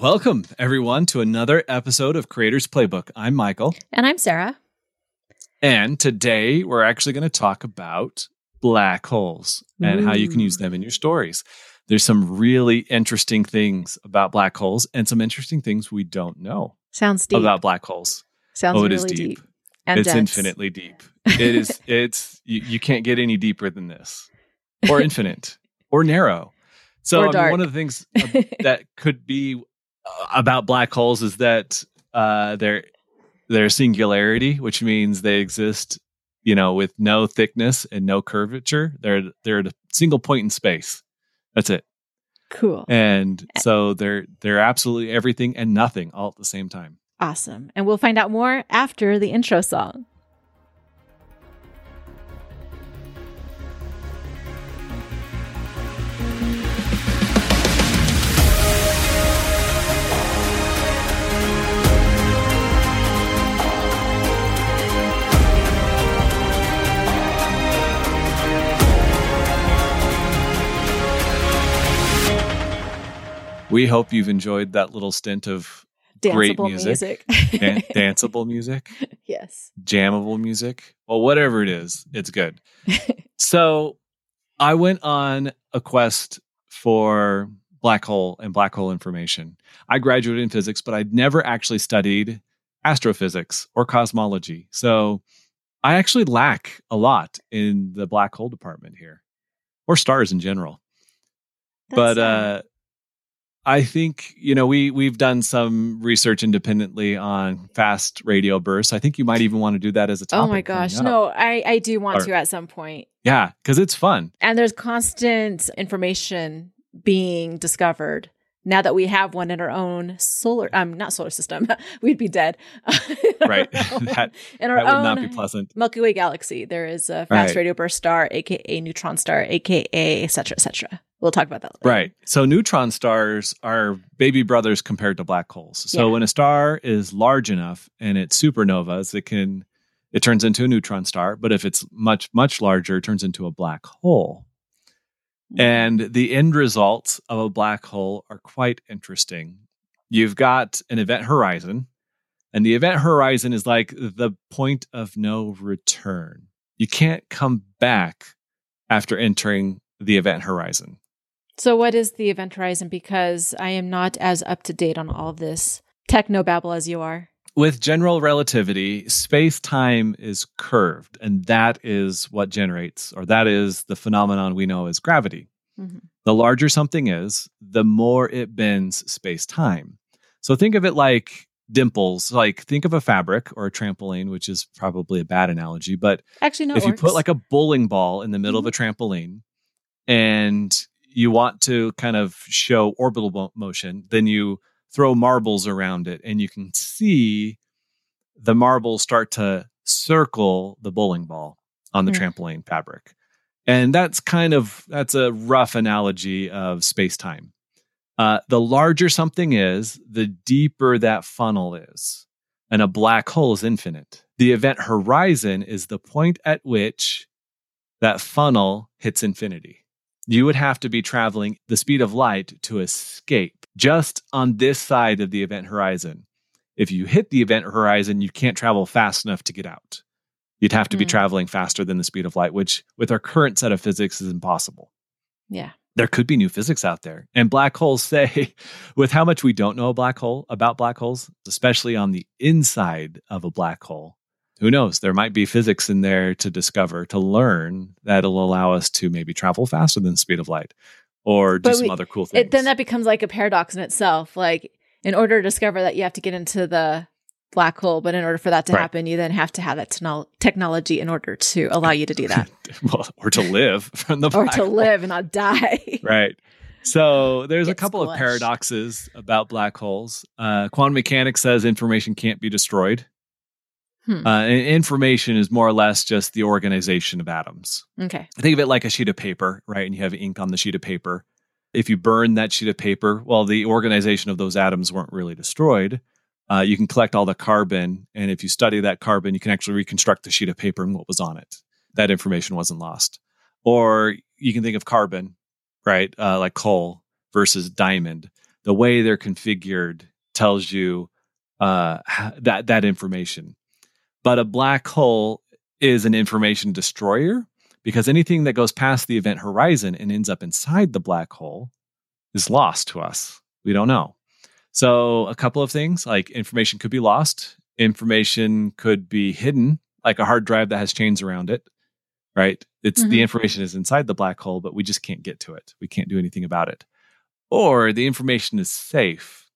Welcome, everyone, to another episode of Creators Playbook. I'm Michael. And I'm Sarah. And today we're actually going to talk about black holes and how you can use them in your stories. There's some really interesting things about black holes and some interesting things we don't know Sounds deep. about black holes. Sounds oh, it really is deep. deep. And it's dense. infinitely deep. It is, it's, you, you can't get any deeper than this, or infinite, or narrow. So, I mean, one of the things uh, that could be about black holes is that uh, their their singularity, which means they exist, you know, with no thickness and no curvature. They're they're at a single point in space. That's it. cool. And so they're they're absolutely everything and nothing all at the same time. Awesome. And we'll find out more after the intro song. We hope you've enjoyed that little stint of Great Danceable music. music. dan- danceable music. yes. jammable music. Well, whatever it is, it's good. so I went on a quest for black hole and black hole information. I graduated in physics, but I'd never actually studied astrophysics or cosmology. So I actually lack a lot in the black hole department here or stars in general but That's, uh I think you know we we've done some research independently on fast radio bursts. I think you might even want to do that as a topic. oh my gosh. No, I, I do want Or- to at some point. yeah, because it's fun. And there's constant information being discovered. Now that we have one in our own solar, um, not solar system, we'd be dead. Right. own- that in our that would own not be pleasant. Milky Way galaxy, there is a fast Right. radio burst star, aka neutron star, aka et cetera, et cetera. We'll talk about that later. Right. So neutron stars are baby brothers compared to black holes. So Yeah. when a star is large enough and it's supernovas, it can it turns into a neutron star. But if it's much much larger, it turns into a black hole. Mm-hmm. And the end results of a black hole are quite interesting. You've got an event horizon, and the event horizon is like the point of no return. You can't come back after entering the event horizon. So, what is the event horizon? Because I am not as up to date on all this techno babble as you are. With general relativity, space time is curved, and that is what generates, or that is the phenomenon we know as gravity. Mhm. The larger something is, the more it bends space time. So think of it like dimples. Like think of a fabric or a trampoline, which is probably a bad analogy, but Actually, no. if you put like a bowling ball in the middle of a trampoline and you want to kind of show orbital motion, then you throw marbles around it and you can see the marbles start to circle the bowling ball on the Hmm. trampoline fabric. And that's kind of that's a rough analogy of space-time. Uh, the larger something is, the deeper that funnel is. And a black hole is infinite. The event horizon is the point at which that funnel hits infinity. You would have to be traveling the speed of light to escape just on this side of the event horizon. If you hit the event horizon, you can't travel fast enough to get out. You'd have to be Mm. traveling faster than the speed of light, which with our current set of physics is impossible yeah. there could be new physics out there. And black holes say, with how much we don't know a black hole about black holes, especially on the inside of a black hole, who knows? There might be physics in there to discover, to learn that'll allow us to maybe travel faster than the speed of light or do But some we- other cool things. It, then that becomes like a paradox in itself. Like, in order to discover that, you have to get into the black hole, but in order for that to Right. happen, you then have to have that technol- technology in order to allow you to do that, well, or to live from the or to hole. live and not die. right. So there's a Get couple of paradoxes about black holes. Uh, quantum mechanics says information can't be destroyed. Hmm. Uh, information is more or less just the organization of atoms. Okay. Think of it like a sheet of paper, right? And you have ink on the sheet of paper. If you burn that sheet of paper, well, the organization of those atoms weren't really destroyed. Uh, you can collect all the carbon, and if you study that carbon, you can actually reconstruct the sheet of paper and what was on it. That information wasn't lost. Or you can think of carbon, right? Uh, like coal versus diamond. the way they're configured tells you uh, that that information. But a black hole is an information destroyer because anything that goes past the event horizon and ends up inside the black hole is lost to us. We don't know. So, a couple of things like information could be lost, information could be hidden, like a hard drive that has chains around it, right? It's mm-hmm. the information is inside the black hole, but we just can't get to it. We can't do anything about it. Or the information is safe.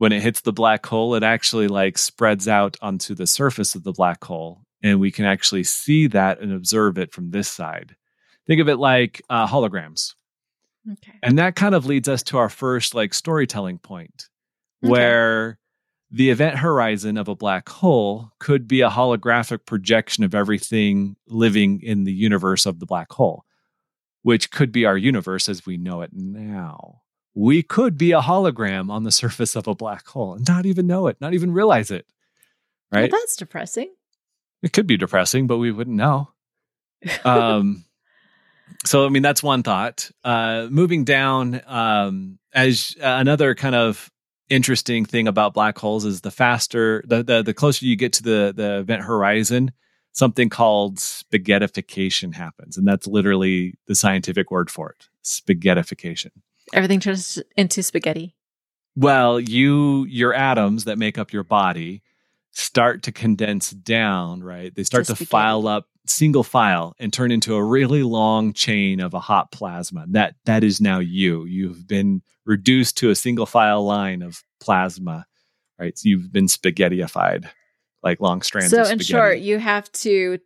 When it hits the black hole, it actually like spreads out onto the surface of the black hole, and we can actually see that and observe it from this side. Think of it like uh, holograms. Okay. And that kind of leads us to our first like storytelling point okay. where the event horizon of a black hole could be a holographic projection of everything living in the universe of the black hole, which could be our universe as we know it now. We could be a hologram on the surface of a black hole and not even know it, not even realize it. Right? Well, that's depressing. It could be depressing, but we wouldn't know. Um, so I mean that's one thought. Uh, moving down, um, as uh, another kind of interesting thing about black holes is the faster, the the, the closer you get to the the event horizon, something called spaghettification happens, and that's literally the scientific word for it. Spaghettification. Everything turns into spaghetti. Well, you your atoms that make up your body start to condense down, right? They start to, file up single file and turn into a really long chain of a hot plasma. That that is now you. You've been reduced to a single file line of plasma, right? So you've been spaghettyified, like long strands. So in short, you have to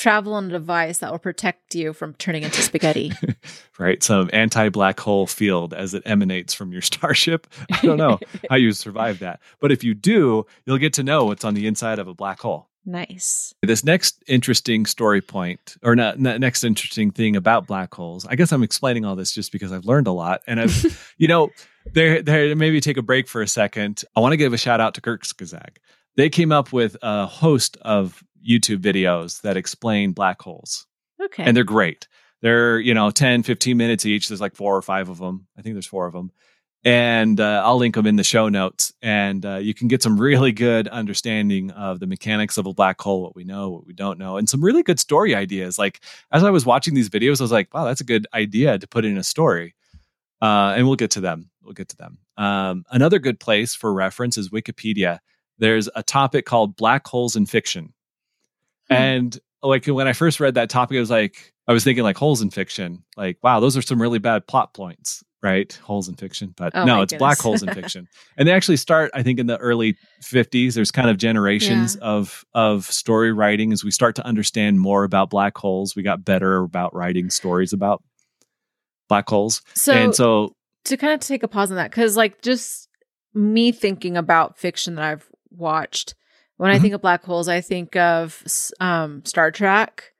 travel on a device that will protect you from turning into spaghetti. right. Some anti black hole field as it emanates from your starship. I don't know how you survive that. But if you do, you'll get to know what's on the inside of a black hole. Nice. This next interesting story point, or not, not, next interesting thing about black holes. I guess I'm explaining all this just because I've learned a lot, and I've, you know, there, there. Maybe take a break for a second. I want to give a shout out to Kurzgesagt. They came up with a host of YouTube videos that explain black holes. Okay. And they're great. They're, you know, 10, 15 minutes each. There's like four or five of them. I think there's four of them. And uh, I'll link them in the show notes. And uh, you can get some really good understanding of the mechanics of a black hole, what we know, what we don't know, and some really good story ideas. Like as I was watching these videos, I was like, wow, that's a good idea to put in a story. Uh, and we'll get to them. We'll get to them. Um, another good place for reference is Wikipedia. There's a topic called black holes in fiction. Hmm. And like when I first read that topic, I was like, I was thinking like holes in fiction. Like, wow, those are some really bad plot points, right? Holes in fiction. But oh no, it's goodness. black holes in fiction. and they actually start, I think, in the early 50s. There's kind of generations yeah. of of story writing as we start to understand more about black holes. We got better about writing stories about black holes. So, and so to kind of take a pause on that, because like just me thinking about fiction that I've watched when mm-hmm. I think of black holes, I think of um, Star Trek.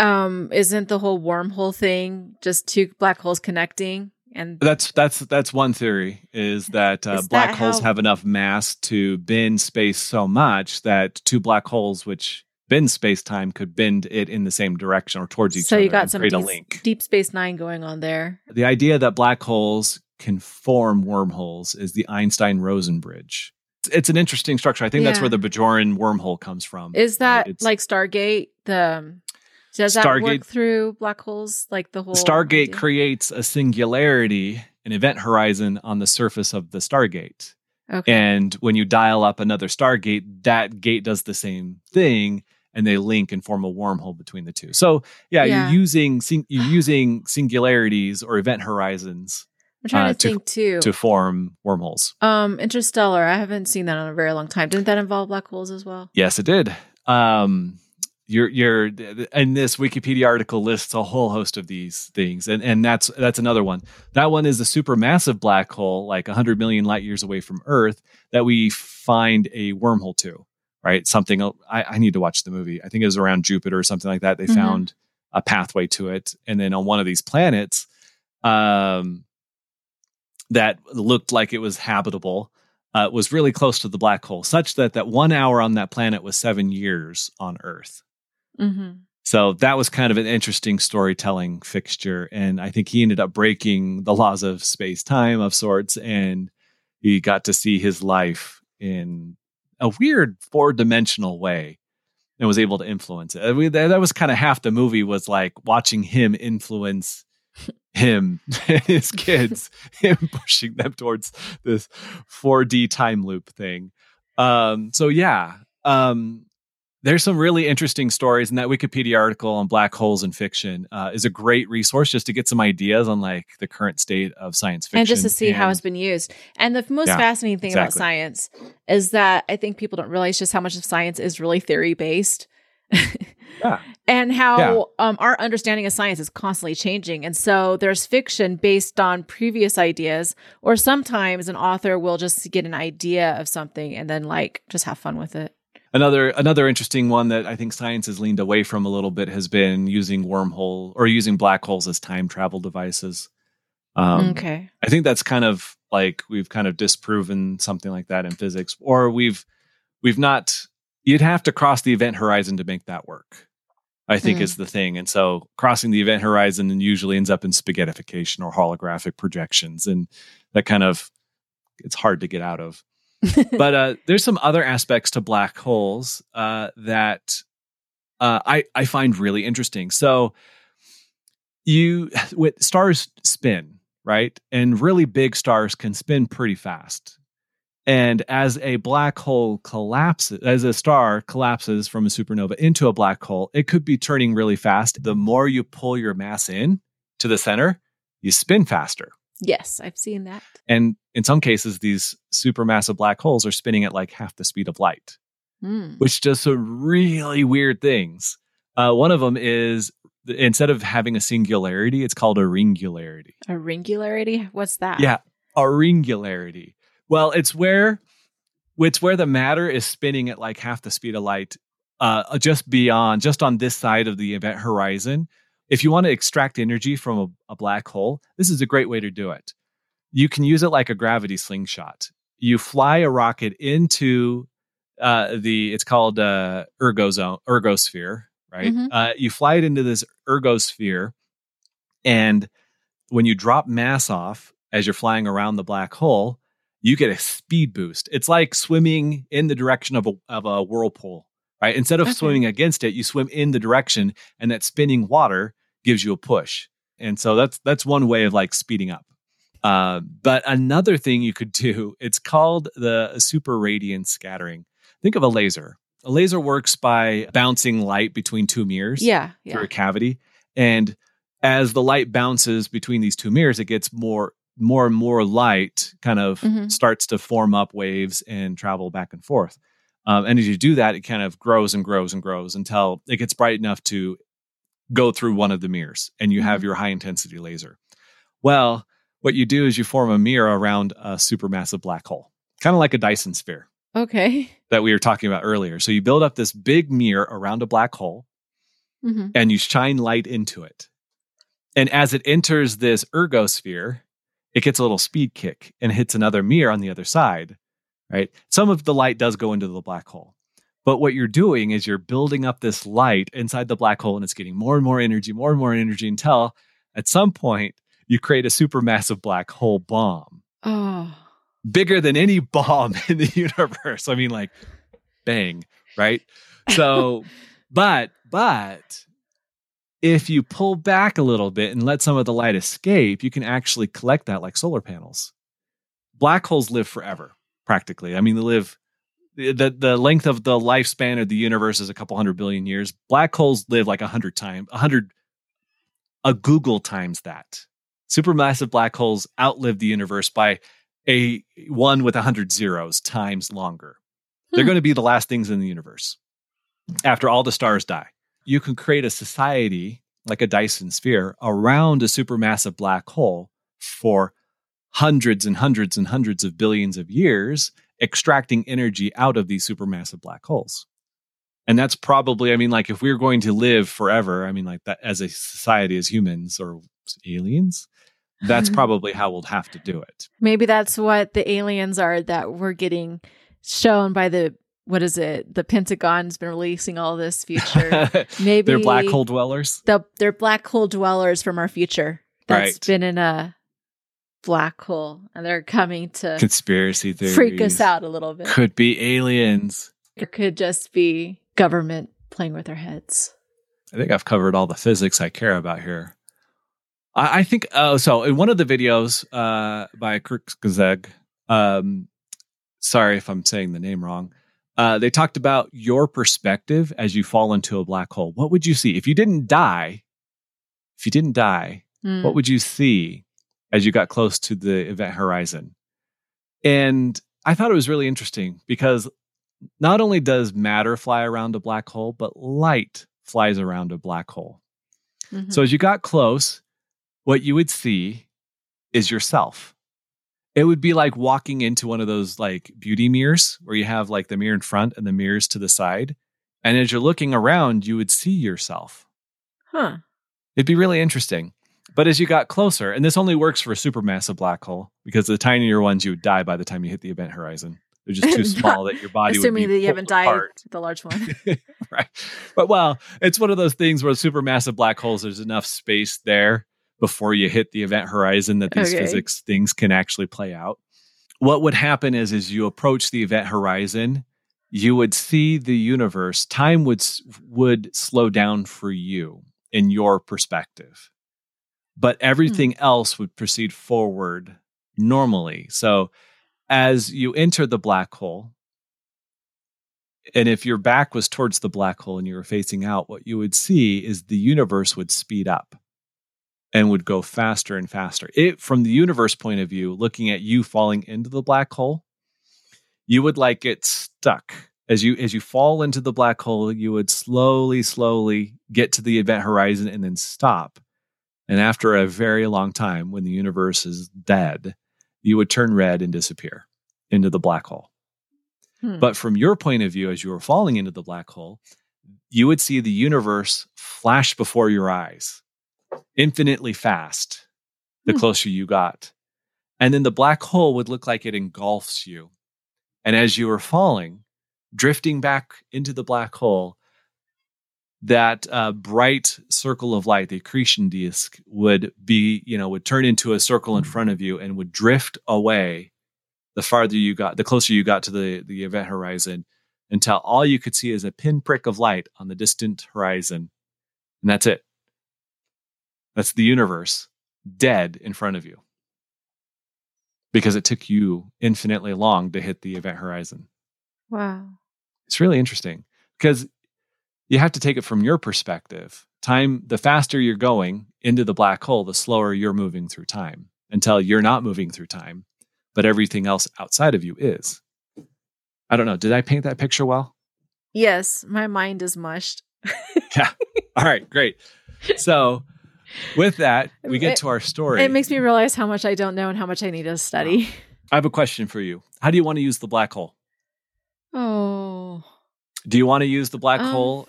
Um, isn't the whole wormhole thing just two black holes connecting? And that's that's that's one theory is that uh, is black that holes how- have enough mass to bend space so much that two black holes, which bend space time, could bend it in the same direction or towards each so other. So you got some deep, deep Space Nine going on there. The idea that black holes can form wormholes is the Einstein Rosen bridge it's an interesting structure. I think yeah. that's where the Bajoran wormhole comes from. Is that right? like Stargate? The does Stargate, that work through black holes? Like the whole Stargate idea? creates a singularity, an event horizon on the surface of the Stargate. Okay. And when you dial up another Stargate, that gate does the same thing, and they link and form a wormhole between the two. So yeah, yeah. you're using you're using singularities or event horizons I'm trying uh, to think too. To form wormholes. Um, Interstellar. I haven't seen that in a very long time. Didn't that involve black holes as well? Yes, it did. Um, you're you're and this Wikipedia article lists a whole host of these things, and and that's that's another one. That one is a supermassive black hole, like 100 million light years away from Earth, that we find a wormhole to. Right, something. I, I need to watch the movie. I think it was around Jupiter or something like that. They mm-hmm. found a pathway to it, and then on one of these planets, um, that looked like it was habitable uh, was really close to the black hole, such that that one hour on that planet was seven years on Earth. Mm-hmm. So that was kind of an interesting storytelling fixture. And I think he ended up breaking the laws of space time of sorts. And he got to see his life in a weird four dimensional way and was able to influence it. I mean, that, that was kind of half the movie was like watching him influence him and his kids, him pushing them towards this 4D time loop thing. Um, so yeah, um, there's some really interesting stories, and that Wikipedia article on black holes in fiction uh, is a great resource just to get some ideas on like the current state of science fiction and just to see and, how it's been used. And the most yeah, fascinating thing exactly. about science is that I think people don't realize just how much of science is really theory based. Yeah. And how yeah. um, our understanding of science is constantly changing. And so there's fiction based on previous ideas, or sometimes an author will just get an idea of something and then like just have fun with it. Another another interesting one that I think science has leaned away from a little bit has been using wormhole or using black holes as time travel devices. Um, okay, I think that's kind of like we've kind of disproven something like that in physics, or we've we've not. You'd have to cross the event horizon to make that work. I think mm. is the thing, and so crossing the event horizon and usually ends up in spaghettification or holographic projections, and that kind of it's hard to get out of. but uh, there's some other aspects to black holes uh, that uh, I I find really interesting. So you with stars spin right, and really big stars can spin pretty fast. And as a black hole collapses, as a star collapses from a supernova into a black hole, it could be turning really fast. The more you pull your mass in to the center, you spin faster. Yes, I've seen that. And in some cases, these supermassive black holes are spinning at like half the speed of light, mm. which does some really weird things. Uh, one of them is instead of having a singularity, it's called a ringularity. A ringularity? What's that? Yeah, a ringularity. Well, it's where it's where the matter is spinning at like half the speed of light, uh, just beyond, just on this side of the event horizon if you want to extract energy from a, a black hole, this is a great way to do it. You can use it like a gravity slingshot. You fly a rocket into uh, the it's called uh, ergozone ergosphere, right? Mm-hmm. Uh, you fly it into this ergosphere, and when you drop mass off as you're flying around the black hole, you get a speed boost. It's like swimming in the direction of a of a whirlpool, right? Instead of okay. swimming against it, you swim in the direction, and that spinning water gives you a push. And so that's that's one way of like speeding up. Uh, but another thing you could do, it's called the super radiant scattering. Think of a laser. A laser works by bouncing light between two mirrors yeah, yeah. through a cavity. And as the light bounces between these two mirrors, it gets more more and more light kind of mm-hmm. starts to form up waves and travel back and forth. Um, and as you do that, it kind of grows and grows and grows until it gets bright enough to go through one of the mirrors and you have mm-hmm. your high intensity laser. Well, what you do is you form a mirror around a supermassive black hole, kind of like a Dyson sphere. Okay. That we were talking about earlier. So you build up this big mirror around a black hole mm-hmm. and you shine light into it. And as it enters this ergosphere, it gets a little speed kick and hits another mirror on the other side, right? Some of the light does go into the black hole. But what you're doing is you're building up this light inside the black hole and it's getting more and more energy, more and more energy until at some point you create a supermassive black hole bomb. Oh. Bigger than any bomb in the universe. I mean, like, bang, right? So, but, but if you pull back a little bit and let some of the light escape, you can actually collect that like solar panels. Black holes live forever, practically. I mean, they live the the length of the lifespan of the universe is a couple hundred billion years. Black holes live like a hundred times, a hundred, a googol times that. Supermassive black holes outlive the universe by a one with a hundred zeros times longer. Hmm. They're going to be the last things in the universe after all the stars die. You can create a society like a Dyson sphere around a supermassive black hole for hundreds and hundreds and hundreds of billions of years extracting energy out of these supermassive black holes. And that's probably, I mean, like if we're going to live forever, I mean, like that as a society, as humans or aliens, that's probably how we'll have to do it. Maybe that's what the aliens are that we're getting shown by the what is it? The Pentagon's been releasing all this future. Maybe they're black hole dwellers. The, they're black hole dwellers from our future. That's right. been in a black hole, and they're coming to conspiracy theories. Freak us out a little bit. Could be aliens. It could just be government playing with our heads. I think I've covered all the physics I care about here. I, I think. Oh, so in one of the videos uh, by Kurzgesagt, um, sorry if I'm saying the name wrong uh, they talked about your perspective as you fall into a black hole. What would you see if you didn't die? If you didn't die, mm. what would you see as you got close to the event horizon? And I thought it was really interesting because not only does matter fly around a black hole, but light flies around a black hole. Mm-hmm. So as you got close, what you would see is yourself it would be like walking into one of those like beauty mirrors where you have like the mirror in front and the mirrors to the side. And as you're looking around, you would see yourself. Huh. It'd be really interesting. But as you got closer, and this only works for a supermassive black hole because the tinier ones you would die by the time you hit the event horizon. They're just too small that your body Assuming that you haven't died the large one. right. But well, it's one of those things where supermassive black holes, there's enough space there before you hit the event horizon that these okay. physics things can actually play out. What would happen is as you approach the event horizon, you would see the universe, time would would slow down for you in your perspective. But everything hmm. else would proceed forward normally. So as you enter the black hole, and if your back was towards the black hole and you were facing out, what you would see is the universe would speed up and would go faster and faster. It from the universe point of view, looking at you falling into the black hole, you would like get stuck. As you as you fall into the black hole, you would slowly, slowly get to the event horizon and then stop. And after a very long time, when the universe is dead, you would turn red and disappear into the black hole. Hmm. But from your point of view, as you were falling into the black hole, you would see the universe flash before your eyes infinitely fast the hmm. closer you got. And then the black hole would look like it engulfs you. And as you were falling, drifting back into the black hole, that uh, bright circle of light, the accretion disk, would be, you know, would turn into a circle in front of you and would drift away the farther you got, the closer you got to the, the event horizon until all you could see is a pinprick of light on the distant horizon. And that's it. That's the universe dead in front of you because it took you infinitely long to hit the event horizon. Wow. It's really interesting because you have to take it from your perspective. Time, the faster you're going into the black hole, the slower you're moving through time until you're not moving through time, but everything else outside of you is. I don't know. Did I paint that picture well? Yes, my mind is mushed. yeah. All right, great. So, with that, we get it, to our story. It makes me realize how much I don't know and how much I need to study. I have a question for you. How do you want to use the black hole? Oh. Do you want to use the black um, hole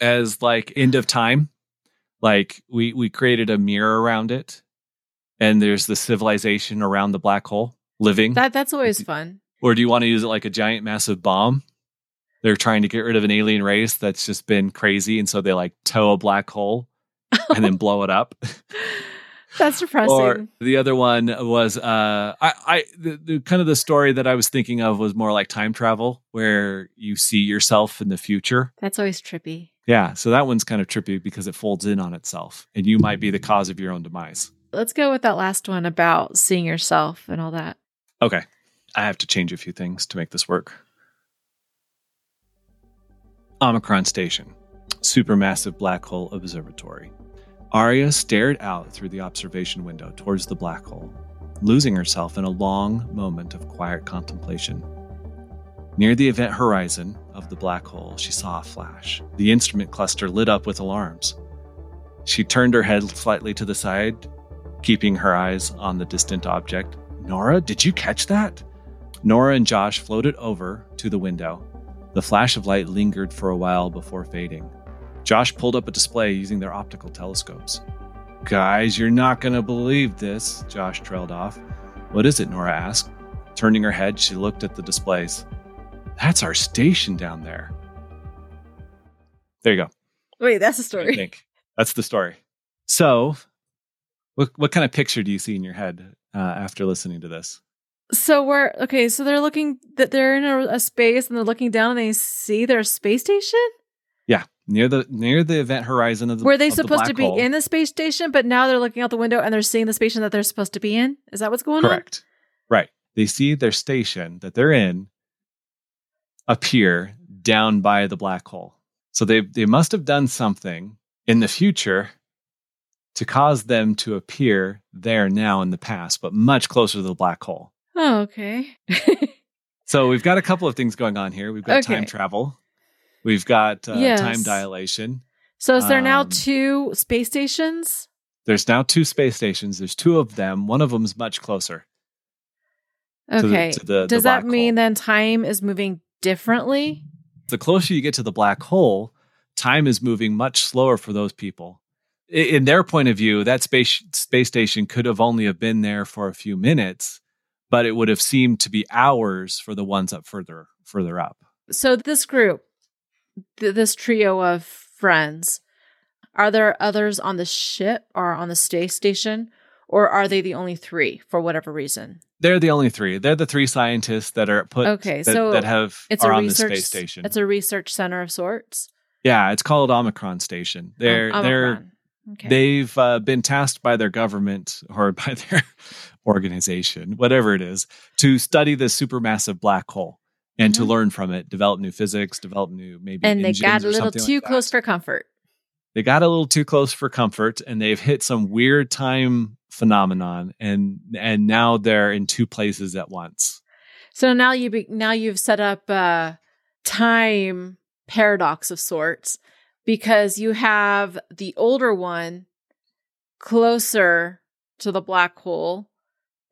as like end of time? Like we we created a mirror around it and there's the civilization around the black hole living. That that's always fun. Or do you want to use it like a giant massive bomb? They're trying to get rid of an alien race that's just been crazy and so they like tow a black hole and then blow it up. That's depressing. Or the other one was uh I, I the, the, kind of the story that I was thinking of was more like time travel where you see yourself in the future. That's always trippy. Yeah, so that one's kind of trippy because it folds in on itself and you might be the cause of your own demise. Let's go with that last one about seeing yourself and all that. Okay. I have to change a few things to make this work. Omicron Station, supermassive black hole observatory. Aria stared out through the observation window towards the black hole, losing herself in a long moment of quiet contemplation. Near the event horizon of the black hole, she saw a flash. The instrument cluster lit up with alarms. She turned her head slightly to the side, keeping her eyes on the distant object. Nora, did you catch that? Nora and Josh floated over to the window. The flash of light lingered for a while before fading. Josh pulled up a display using their optical telescopes. Guys, you're not going to believe this, Josh trailed off. What is it? Nora asked. Turning her head, she looked at the displays. that's our station down there. There you go. Wait, that's the story. I think that's the story. So, what what kind of picture do you see in your head uh, after listening to this? So we're okay. So they're looking that they're in a, a, space and they're looking down and they see their space station. Near the near the event horizon of the. Were they supposed the to be hole. in the space station? But now they're looking out the window and they're seeing the station that they're supposed to be in. Is that what's going Correct. on? Correct. Right. They see their station that they're in appear down by the black hole. So they they must have done something in the future to cause them to appear there now in the past, but much closer to the black hole. Oh, okay. so we've got a couple of things going on here. We've got okay. time travel. We've got uh, yes. time dilation. So is there um, now two space stations? There's now two space stations. There's two of them. One of them's much closer. Okay. To the, to the, Does the that mean hole. then time is moving differently? The closer you get to the black hole, time is moving much slower for those people. In their point of view, that space space station could have only have been there for a few minutes, but it would have seemed to be hours for the ones up further further up. So this group, th- this trio of friends, are there others on the ship or on the space station, or are they the only three for whatever reason? They're the only three. They're the three scientists that are put okay, that, so that have it's are a on research, the space station. It's a research center of sorts. Yeah, it's called Omicron Station. They're oh, they're okay. they've uh, been tasked by their government or by their organization, whatever it is, to study this supermassive black hole and mm-hmm. to learn from it, develop new physics, develop new maybe. And they got a little too like close for comfort. They got a little too close for comfort, and they've hit some weird time phenomenon, and and now they're in two places at once. So now you be, now you've set up a time paradox of sorts because you have the older one closer to the black hole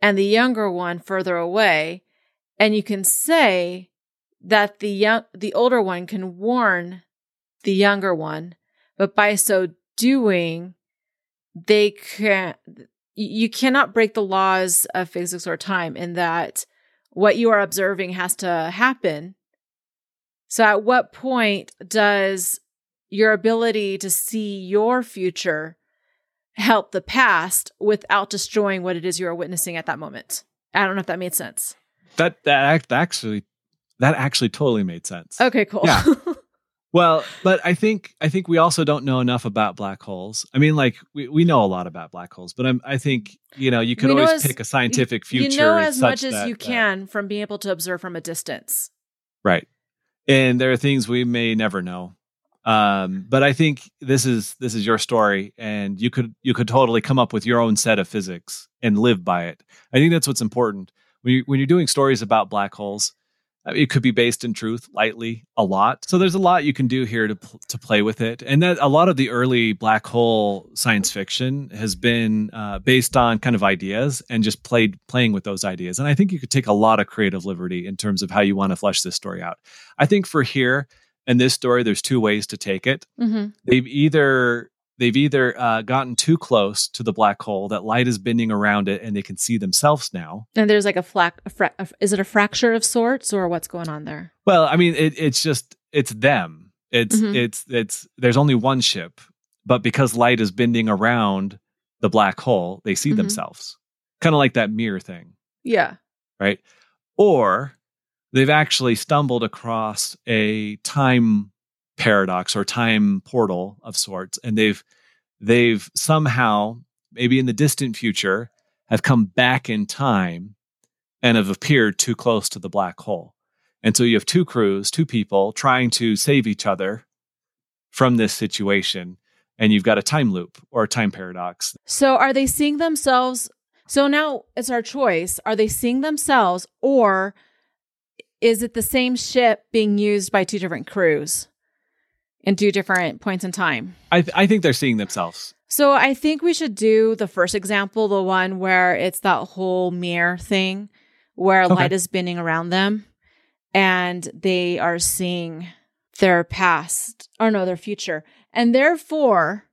and the younger one further away and you can say that the young the older one can warn the younger one but by so doing they can't you cannot break the laws of physics or time in that what you are observing has to happen. So at what point does your ability to see your future help the past without destroying what it is you are witnessing at that moment? I don't know if that made sense. That that actually that actually totally made sense okay cool yeah Well, but I think I think we also don't know enough about black holes. I mean, like we, we know a lot about black holes, but I'm, I think you know you can always as, pick a scientific future. You know as much as that, you can from being able to observe from a distance. Right, and there are things we may never know. Um, but I think this is this is your story, and you could you could totally come up with your own set of physics and live by it. I think that's what's important when you when you're doing stories about black holes it could be based in truth lightly a lot. So there's a lot you can do here to to play with it, and that a lot of the early black hole science fiction has been uh, based on kind of ideas and just played playing with those ideas. And I think you could take a lot of creative liberty in terms of how you want to flesh this story out. I think for here in this story, there's two ways to take it. Mm-hmm. They've either they've either uh, gotten too close to the black hole that light is bending around it and they can see themselves now. And there's like a flack a fra- a, is it a fracture of sorts or what's going on there? Well i mean it, it's just it's them. It's mm-hmm. it's it's there's only one ship but because light is bending around the black hole they see mm-hmm. themselves. Kind of like that mirror thing. Yeah. Right? Or they've actually stumbled across a time paradox or time portal of sorts and they've they've somehow maybe in the distant future have come back in time and have appeared too close to the black hole. And so you have two crews two people trying to save each other from this situation and you've got a time loop or a time paradox. So are they seeing themselves so now it's our choice. Are they seeing themselves or is it the same ship being used by two different crews in two different points in time. I, th- I think they're seeing themselves. So I think we should do the first example, the one where it's that whole mirror thing where okay. light is bending around them and they are seeing their past or no, their future. And therefore,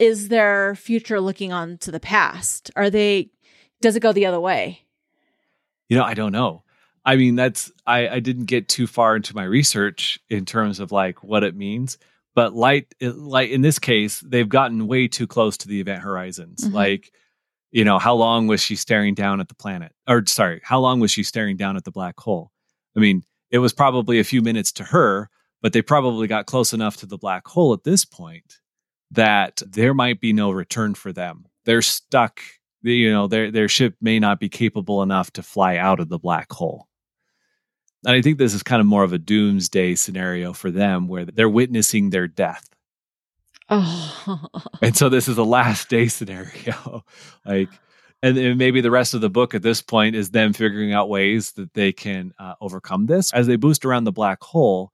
is their future looking on to the past? Are they, does it go the other way? You know, I don't know. I mean, that's I, I didn't get too far into my research in terms of like what it means, but light, light in this case, they've gotten way too close to the event horizons. Mm-hmm. Like, you know, how long was she staring down at the planet? Or sorry, how long was she staring down at the black hole? I mean, it was probably a few minutes to her, but they probably got close enough to the black hole at this point that there might be no return for them. They're stuck. You know, their their ship may not be capable enough to fly out of the black hole. And I think this is kind of more of a doomsday scenario for them where they're witnessing their death. Oh. and so this is a last day scenario. like, and, maybe the rest of the book at this point is them figuring out ways that they can uh, overcome this. As they boost around the black hole,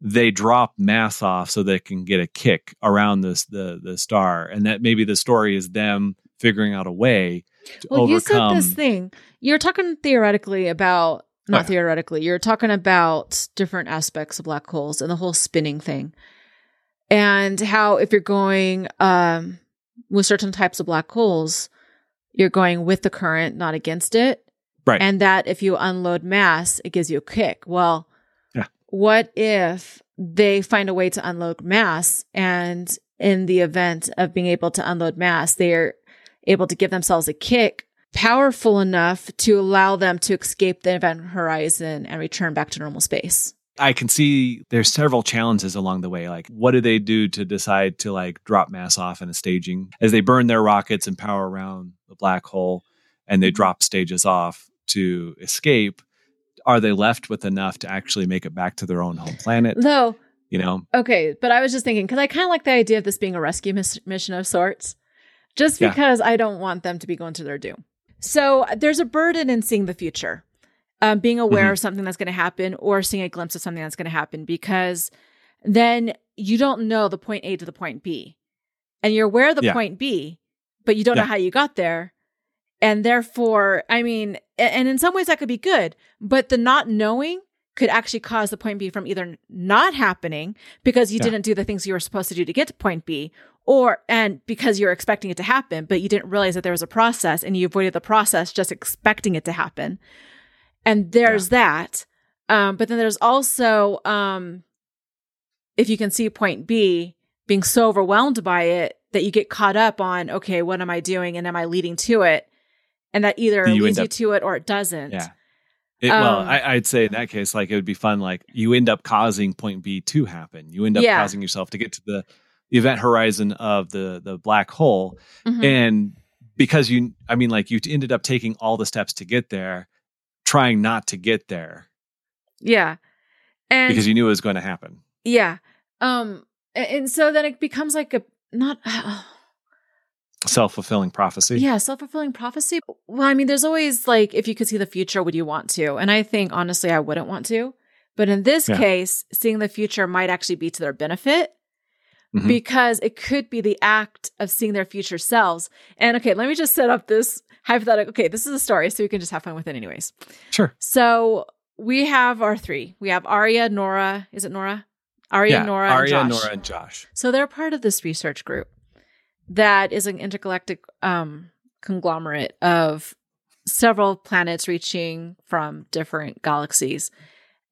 they drop mass off so they can get a kick around this the the star, and that maybe the story is them figuring out a way to well, overcome. you said this thing. You're talking theoretically about not okay. theoretically. You're talking about different aspects of black holes and the whole spinning thing. And how if you're going um, with certain types of black holes, you're going with the current, not against it. Right. And that if you unload mass, it gives you a kick. Well, yeah. what if they find a way to unload mass and in the event of being able to unload mass, they're able to give themselves a kick powerful enough to allow them to escape the event horizon and return back to normal space. I can see there's several challenges along the way. Like, what do they do to decide to like drop mass off in a staging as they burn their rockets and power around the black hole and they drop stages off to escape? Are they left with enough to actually make it back to their own home planet? No. You know? Okay. But I was just thinking, because I kind of like the idea of this being a rescue mis- mission of sorts, just because yeah. I don't want them to be going to their doom. So there's a burden in seeing the future, um, being aware mm-hmm. of something that's going to happen or seeing a glimpse of something that's going to happen because then you don't know the point A to the point B. And you're aware of the yeah. point B, but you don't yeah. know how you got there. And therefore, I mean, and in some ways that could be good, but the not knowing could actually cause the point B from either not happening because you yeah. didn't do the things you were supposed to do to get to point B, or and because you're expecting it to happen, but you didn't realize that there was a process and you avoided the process just expecting it to happen. And there's yeah. that. Um, but then there's also um, if you can see point B, being so overwhelmed by it that you get caught up on, okay, what am I doing and am I leading to it? And that either you leads up, you to it or it doesn't. Yeah. It, um, well, I, would say in that case, like it would be fun. Like you end up causing point B to happen. You end up yeah. causing yourself to get to the event horizon of the the black hole. Mm-hmm. and because you i mean like you ended up taking all the steps to get there trying not to get there. Yeah. And because you knew it was going to happen. Yeah. Um and so then it becomes like a not uh, self-fulfilling prophecy. Yeah self-fulfilling prophecy. Well i mean there's always like if you could see the future would you want to? And i think honestly i wouldn't want to. But in this yeah. case seeing the future might actually be to their benefit mm-hmm. because it could be the act of seeing their future selves. And okay, let me just set up this hypothetical. Okay, this is a story, so we can just have fun with it, anyways. Sure. So we have our three. We have Aria, Nora. Is it Nora? Aria, yeah, Nora, Aria, and Josh. Nora, and Josh. So they're part of this research group that is an intergalactic um, conglomerate of several planets reaching from different galaxies.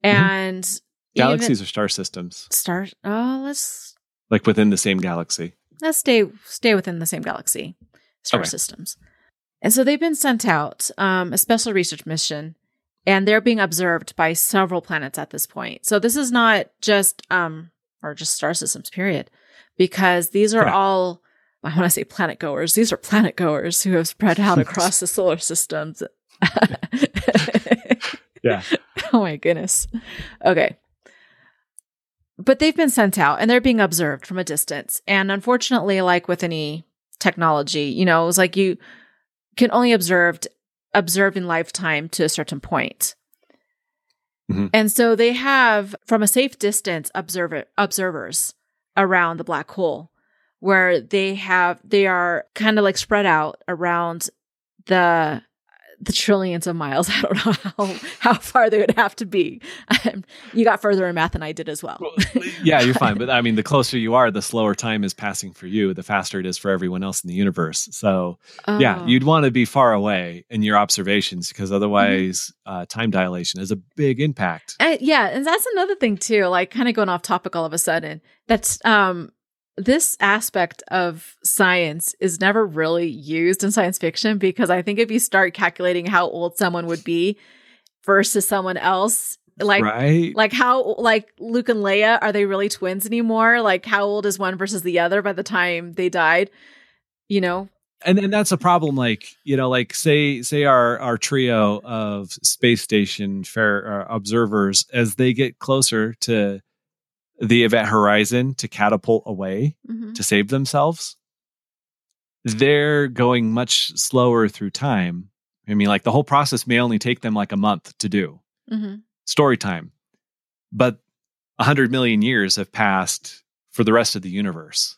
Mm-hmm. And mm-hmm. galaxies are star systems. Star. Oh, let's like within the same galaxy. Let's stay stay within the same galaxy, star okay. systems. And so they've been sent out um, a special research mission, and they're being observed by several planets at this point. So this is not just um, or just star systems, period, because these are yeah. all. I want to say planet goers. These are planet goers who have spread out across the solar systems. yeah. Oh my goodness. Okay but they've been sent out and they're being observed from a distance. And unfortunately, like with any technology, you know, it's like you can only observe observe in lifetime to a certain point. Mm-hmm. And so they have from a safe distance observer observers around the black hole where they have they are kind of like spread out around the the trillions of miles. I don't know how, how far they would have to be. Um, you got further in math than I did as well. well. yeah, you're fine. But I mean, the closer you are, the slower time is passing for you, the faster it is for everyone else in the universe. So, oh. yeah, you'd want to be far away in your observations because otherwise, mm-hmm. uh, time dilation is a big impact. Yeah. And that's another thing, too, like kind of going off topic all of a sudden. That's, um, this aspect of science is never really used in science fiction because I think if you start calculating how old someone would be versus someone else, like right. like how like Luke and Leia are they really twins anymore? Like how old is one versus the other by the time they died? You know, and and that's a problem like you know like say say our our trio of space station fair uh, observers as they get closer to the event horizon to catapult away mm-hmm. to save themselves, they're going much slower through time. I mean, like the whole process may only take them like a month to do mm-hmm. story time, but a hundred million years have passed for the rest of the universe.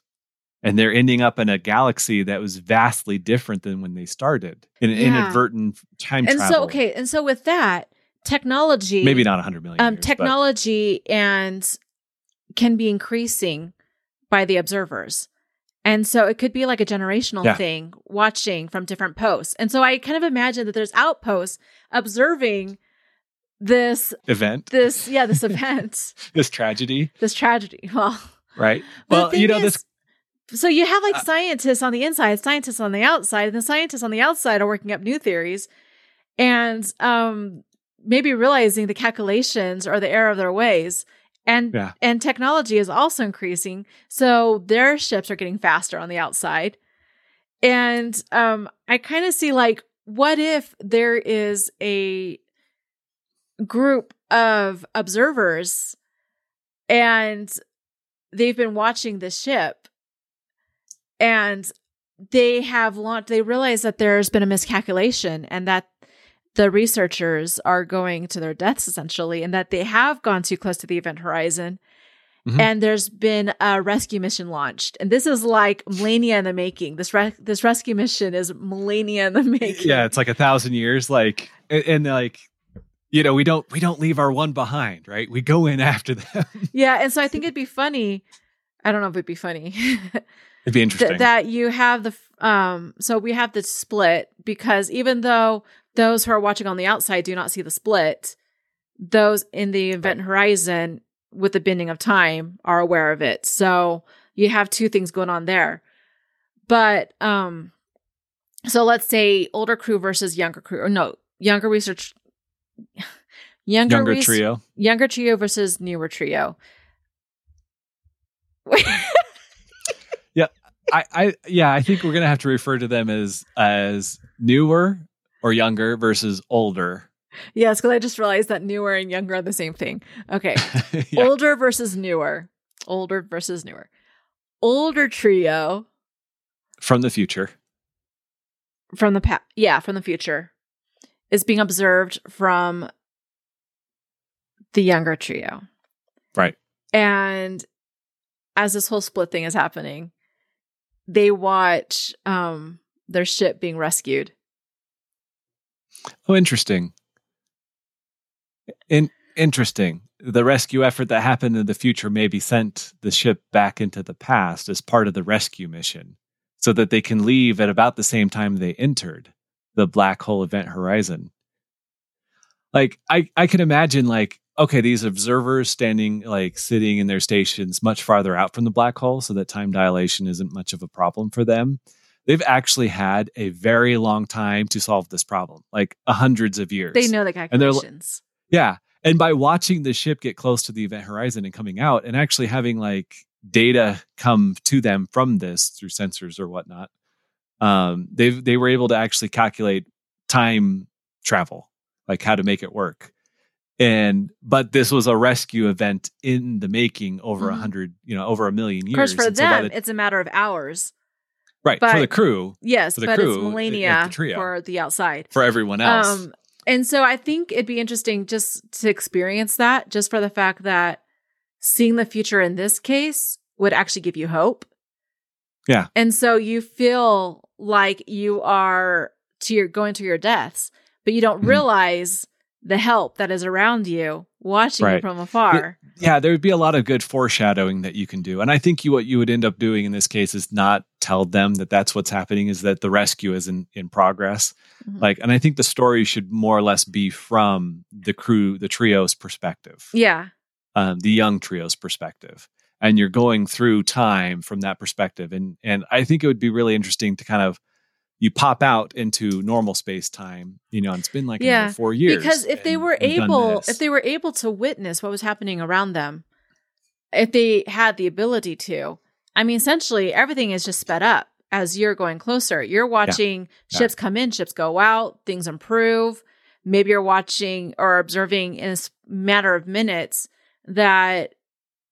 And they're ending up in a galaxy that was vastly different than when they started in an yeah. inadvertent time and travel. so, okay. And so with that, technology, maybe not a hundred million, um, years, technology but. and can be increasing by the observers. And so it could be like a generational yeah. thing watching from different posts. And so I kind of imagine that there's outposts observing this event. This, yeah, this event. this tragedy. This tragedy. Well, right. Well, you know, is, this. So you have like uh, scientists on the inside, scientists on the outside, and the scientists on the outside are working up new theories and um, maybe realizing the calculations or the error of their ways and yeah. and technology is also increasing so their ships are getting faster on the outside and um i kind of see like what if there is a group of observers and they've been watching the ship and they have launched they realize that there's been a miscalculation and that the researchers are going to their deaths essentially, and that they have gone too close to the event horizon. Mm-hmm. And there's been a rescue mission launched, and this is like millennia in the making. This re- this rescue mission is millennia in the making. Yeah, it's like a thousand years. Like, and, and like you know we don't we don't leave our one behind right we go in after them yeah and so i think it'd be funny i don't know if it'd be funny it'd be interesting th- that you have the um so we have the split because even though those who are watching on the outside do not see the split. Those in the event horizon with the bending of time are aware of it. So you have two things going on there. But um so let's say older crew versus younger crew or no, younger research younger, younger res- trio. Younger trio versus newer trio. yeah. I, I yeah, I think we're gonna have to refer to them as as newer or younger versus older. Yes, because I just realized that newer and younger are the same thing. Okay. yeah. Older versus newer. Older versus newer. Older trio. From the future. From the past. Yeah, from the future. Is being observed from the younger trio. Right. And as this whole split thing is happening, they watch um, their ship being rescued Oh, interesting. In, interesting. The rescue effort that happened in the future maybe sent the ship back into the past as part of the rescue mission so that they can leave at about the same time they entered the black hole event horizon. Like I, I can imagine like, okay, these observers standing like sitting in their stations much farther out from the black hole so that time dilation isn't much of a problem for them they've actually had a very long time to solve this problem, like hundreds of years. They know the calculations. yeah. And by watching the ship get close to the event horizon and coming out and actually having like data come to them from this through sensors or whatnot, um, they they were able to actually calculate time travel, like how to make it work. And but this was a rescue event in the making over a mm-hmm. hundred, you know, over a million years. Of course, for them, so it's a matter of hours. Right. But, for the crew. Yes, for the but crew, it's millennia the for the outside. For everyone else. Um, and so I think it'd be interesting just to experience that, just for the fact that seeing the future in this case would actually give you hope. Yeah. And so you feel like you are to your going to your deaths, but you don't mm-hmm. realize the help that is around you watching right. you from afar. Yeah, there would be a lot of good foreshadowing that you can do. And I think you, what you would end up doing in this case is not tell them that that's what's happening, is that the rescue is in, in progress. Mm-hmm. Like, and I think the story should more or less be from the crew, the trio's perspective. Yeah. Um, the young trio's perspective. And you're going through time from that perspective. And, and I think it would be really interesting to kind of you pop out into normal space time, you know, and it's been like yeah, four years. Because if they were able, if they were able to witness what was happening around them, if they had the ability to, I mean, essentially everything is just sped up as you're going closer. You're watching yeah. ships yeah. come in, ships go out, things improve. Maybe you're watching or observing in a matter of minutes that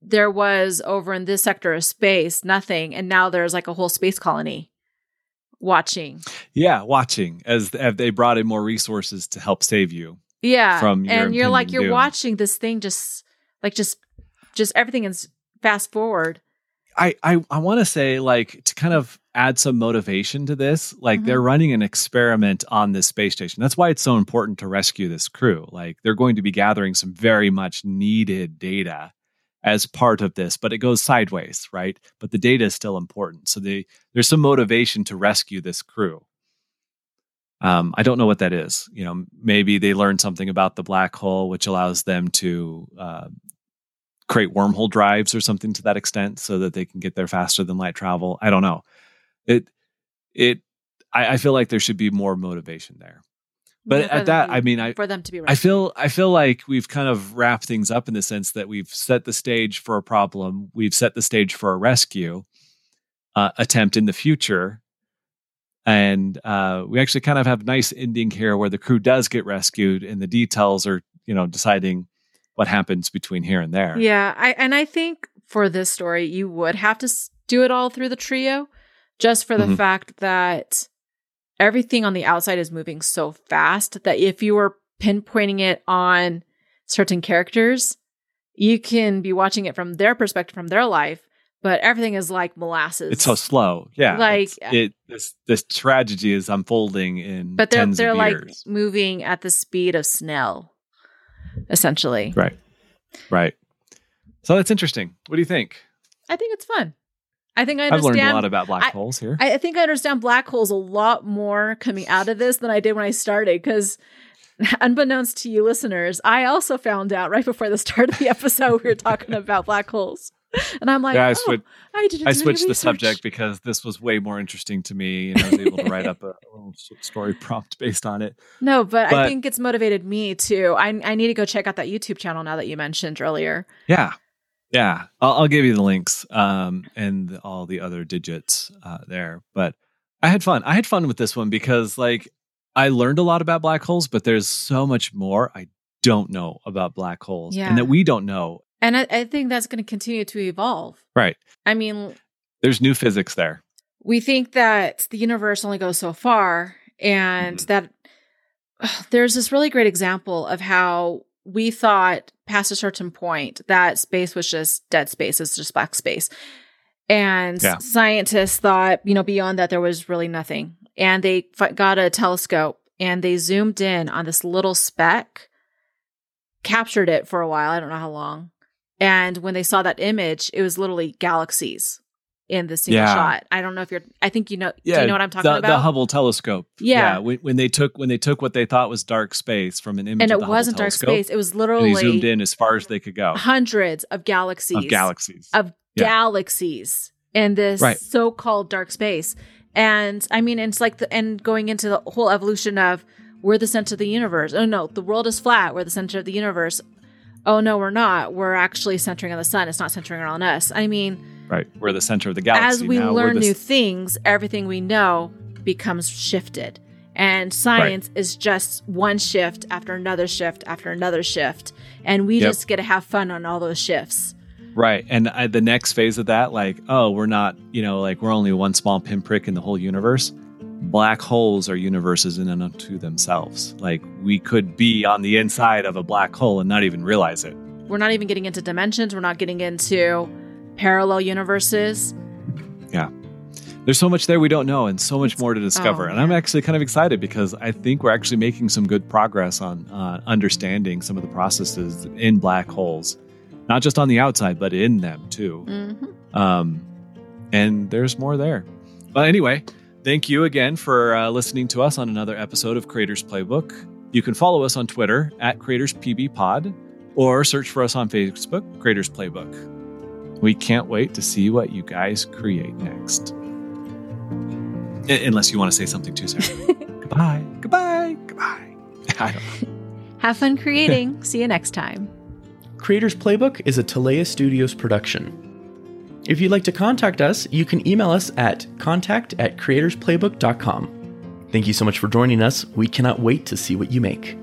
there was over in this sector of space nothing, and now there's like a whole space colony watching. Yeah, watching as, they brought in more resources to help save you. Yeah, from and you're like you're doom. watching this thing just like just just everything is fast forward. I I, I want to say like to kind of add some motivation to this. Like mm-hmm. they're running an experiment on this space station. That's why it's so important to rescue this crew. Like they're going to be gathering some very much needed data as part of this, but it goes sideways, right? But the data is still important. So they, there's some motivation to rescue this crew. Um, I don't know what that is. You know, maybe they learned something about the black hole, which allows them to uh, create wormhole drives or something to that extent, so that they can get there faster than light travel. I don't know. It, it. I, I feel like there should be more motivation there but at that i mean i for them to be i feel i feel like we've kind of wrapped things up in the sense that we've set the stage for a problem. We've set the stage for a rescue uh, attempt in the future. And uh, we actually kind of have a nice ending here where the crew does get rescued and the details are you know deciding what happens between here and there. Yeah i and i think for this story you would have to do it all through the trio just for the mm-hmm. fact that everything on the outside is moving so fast that if you were pinpointing it on certain characters, you can be watching it from their perspective, from their life, but everything is like molasses. It's so slow. Yeah. Like it this this tragedy is unfolding in But they're they're like moving at the speed of Snell, essentially. Right. Right. So that's interesting. What do you think? I think it's fun. I think I understand. I've learned a lot about black I, holes here. I, I think I understand black holes a lot more coming out of this than I did when I started because unbeknownst to you listeners, I also found out right before the start of the episode we were talking about black holes. And I'm like, yeah, oh, I, oh, I, I switched the subject because this was way more interesting to me, and I was able to write up a, a little story prompt based on it. No, but, but I think it's motivated me too. I I need to go check out that YouTube channel now that you mentioned earlier. Yeah, yeah, I'll, I'll, give you the links um, and all the other digits uh, there. But I had fun. I had fun with this one because, like, I learned a lot about black holes, but there's so much more I don't know about black holes yeah. and that we don't know. And I, I think that's going to continue to evolve. Right. I mean, there's new physics there. We think that the universe only goes so far, and mm-hmm. that uh, there's this really great example of how we thought past a certain point that space was just dead space, it's just black space. And yeah. scientists thought, you know, beyond that, there was really nothing. And they got a telescope and they zoomed in on this little speck, captured it for a while. I don't know how long. And when they saw that image, it was literally galaxies in the single yeah. shot. I don't know if you're. I think you know. Yeah, do you know what I'm talking the, about? The Hubble telescope. Yeah, yeah when, when, they took when they took what they thought was dark space from an image, and it wasn't dark space. It was literally they zoomed in as far as they could go. Hundreds of galaxies. Of galaxies. Of yeah. galaxies in this right. so-called dark space. And I mean, it's like the and going into the whole evolution of we're the center of the universe. Oh no, the world is flat. We're the center of the universe. Oh no, we're not. We're actually centering on the sun. It's not centering on us. I mean Right. We're the center of the galaxy. As we now. learn new things, everything we know becomes shifted. And science right. is just one shift after another shift after another shift. And we yep. just get to have fun on all those shifts. Right. And uh, the next phase of that, like, oh, we're not, you know, like we're only one small pinprick in the whole universe. Black holes are universes in and unto themselves. Like, we could be on the inside of a black hole and not even realize it. We're not even getting into dimensions. We're not getting into parallel universes. Yeah. there's so much there we don't know and so much more to discover. Oh, and I'm actually kind of excited because I think we're actually making some good progress on uh, understanding some of the processes in black holes, not just on the outside, but in them too. Mm-hmm. Um, and there's more there. But anyway, thank you again for uh, listening to us on another episode of Creators Playbook. You can follow us on Twitter at Creators PB Pod or search for us on Facebook, Creators Playbook. We can't wait to see what you guys create next. Unless you want to say something too, Sarah. goodbye. Goodbye. Goodbye. I don't Have fun creating. See you next time. Creators Playbook is a Talea Studios production. If you'd like to contact us, you can email us at contact at creatorsplaybook.com. Thank you so much for joining us. We cannot wait to see what you make.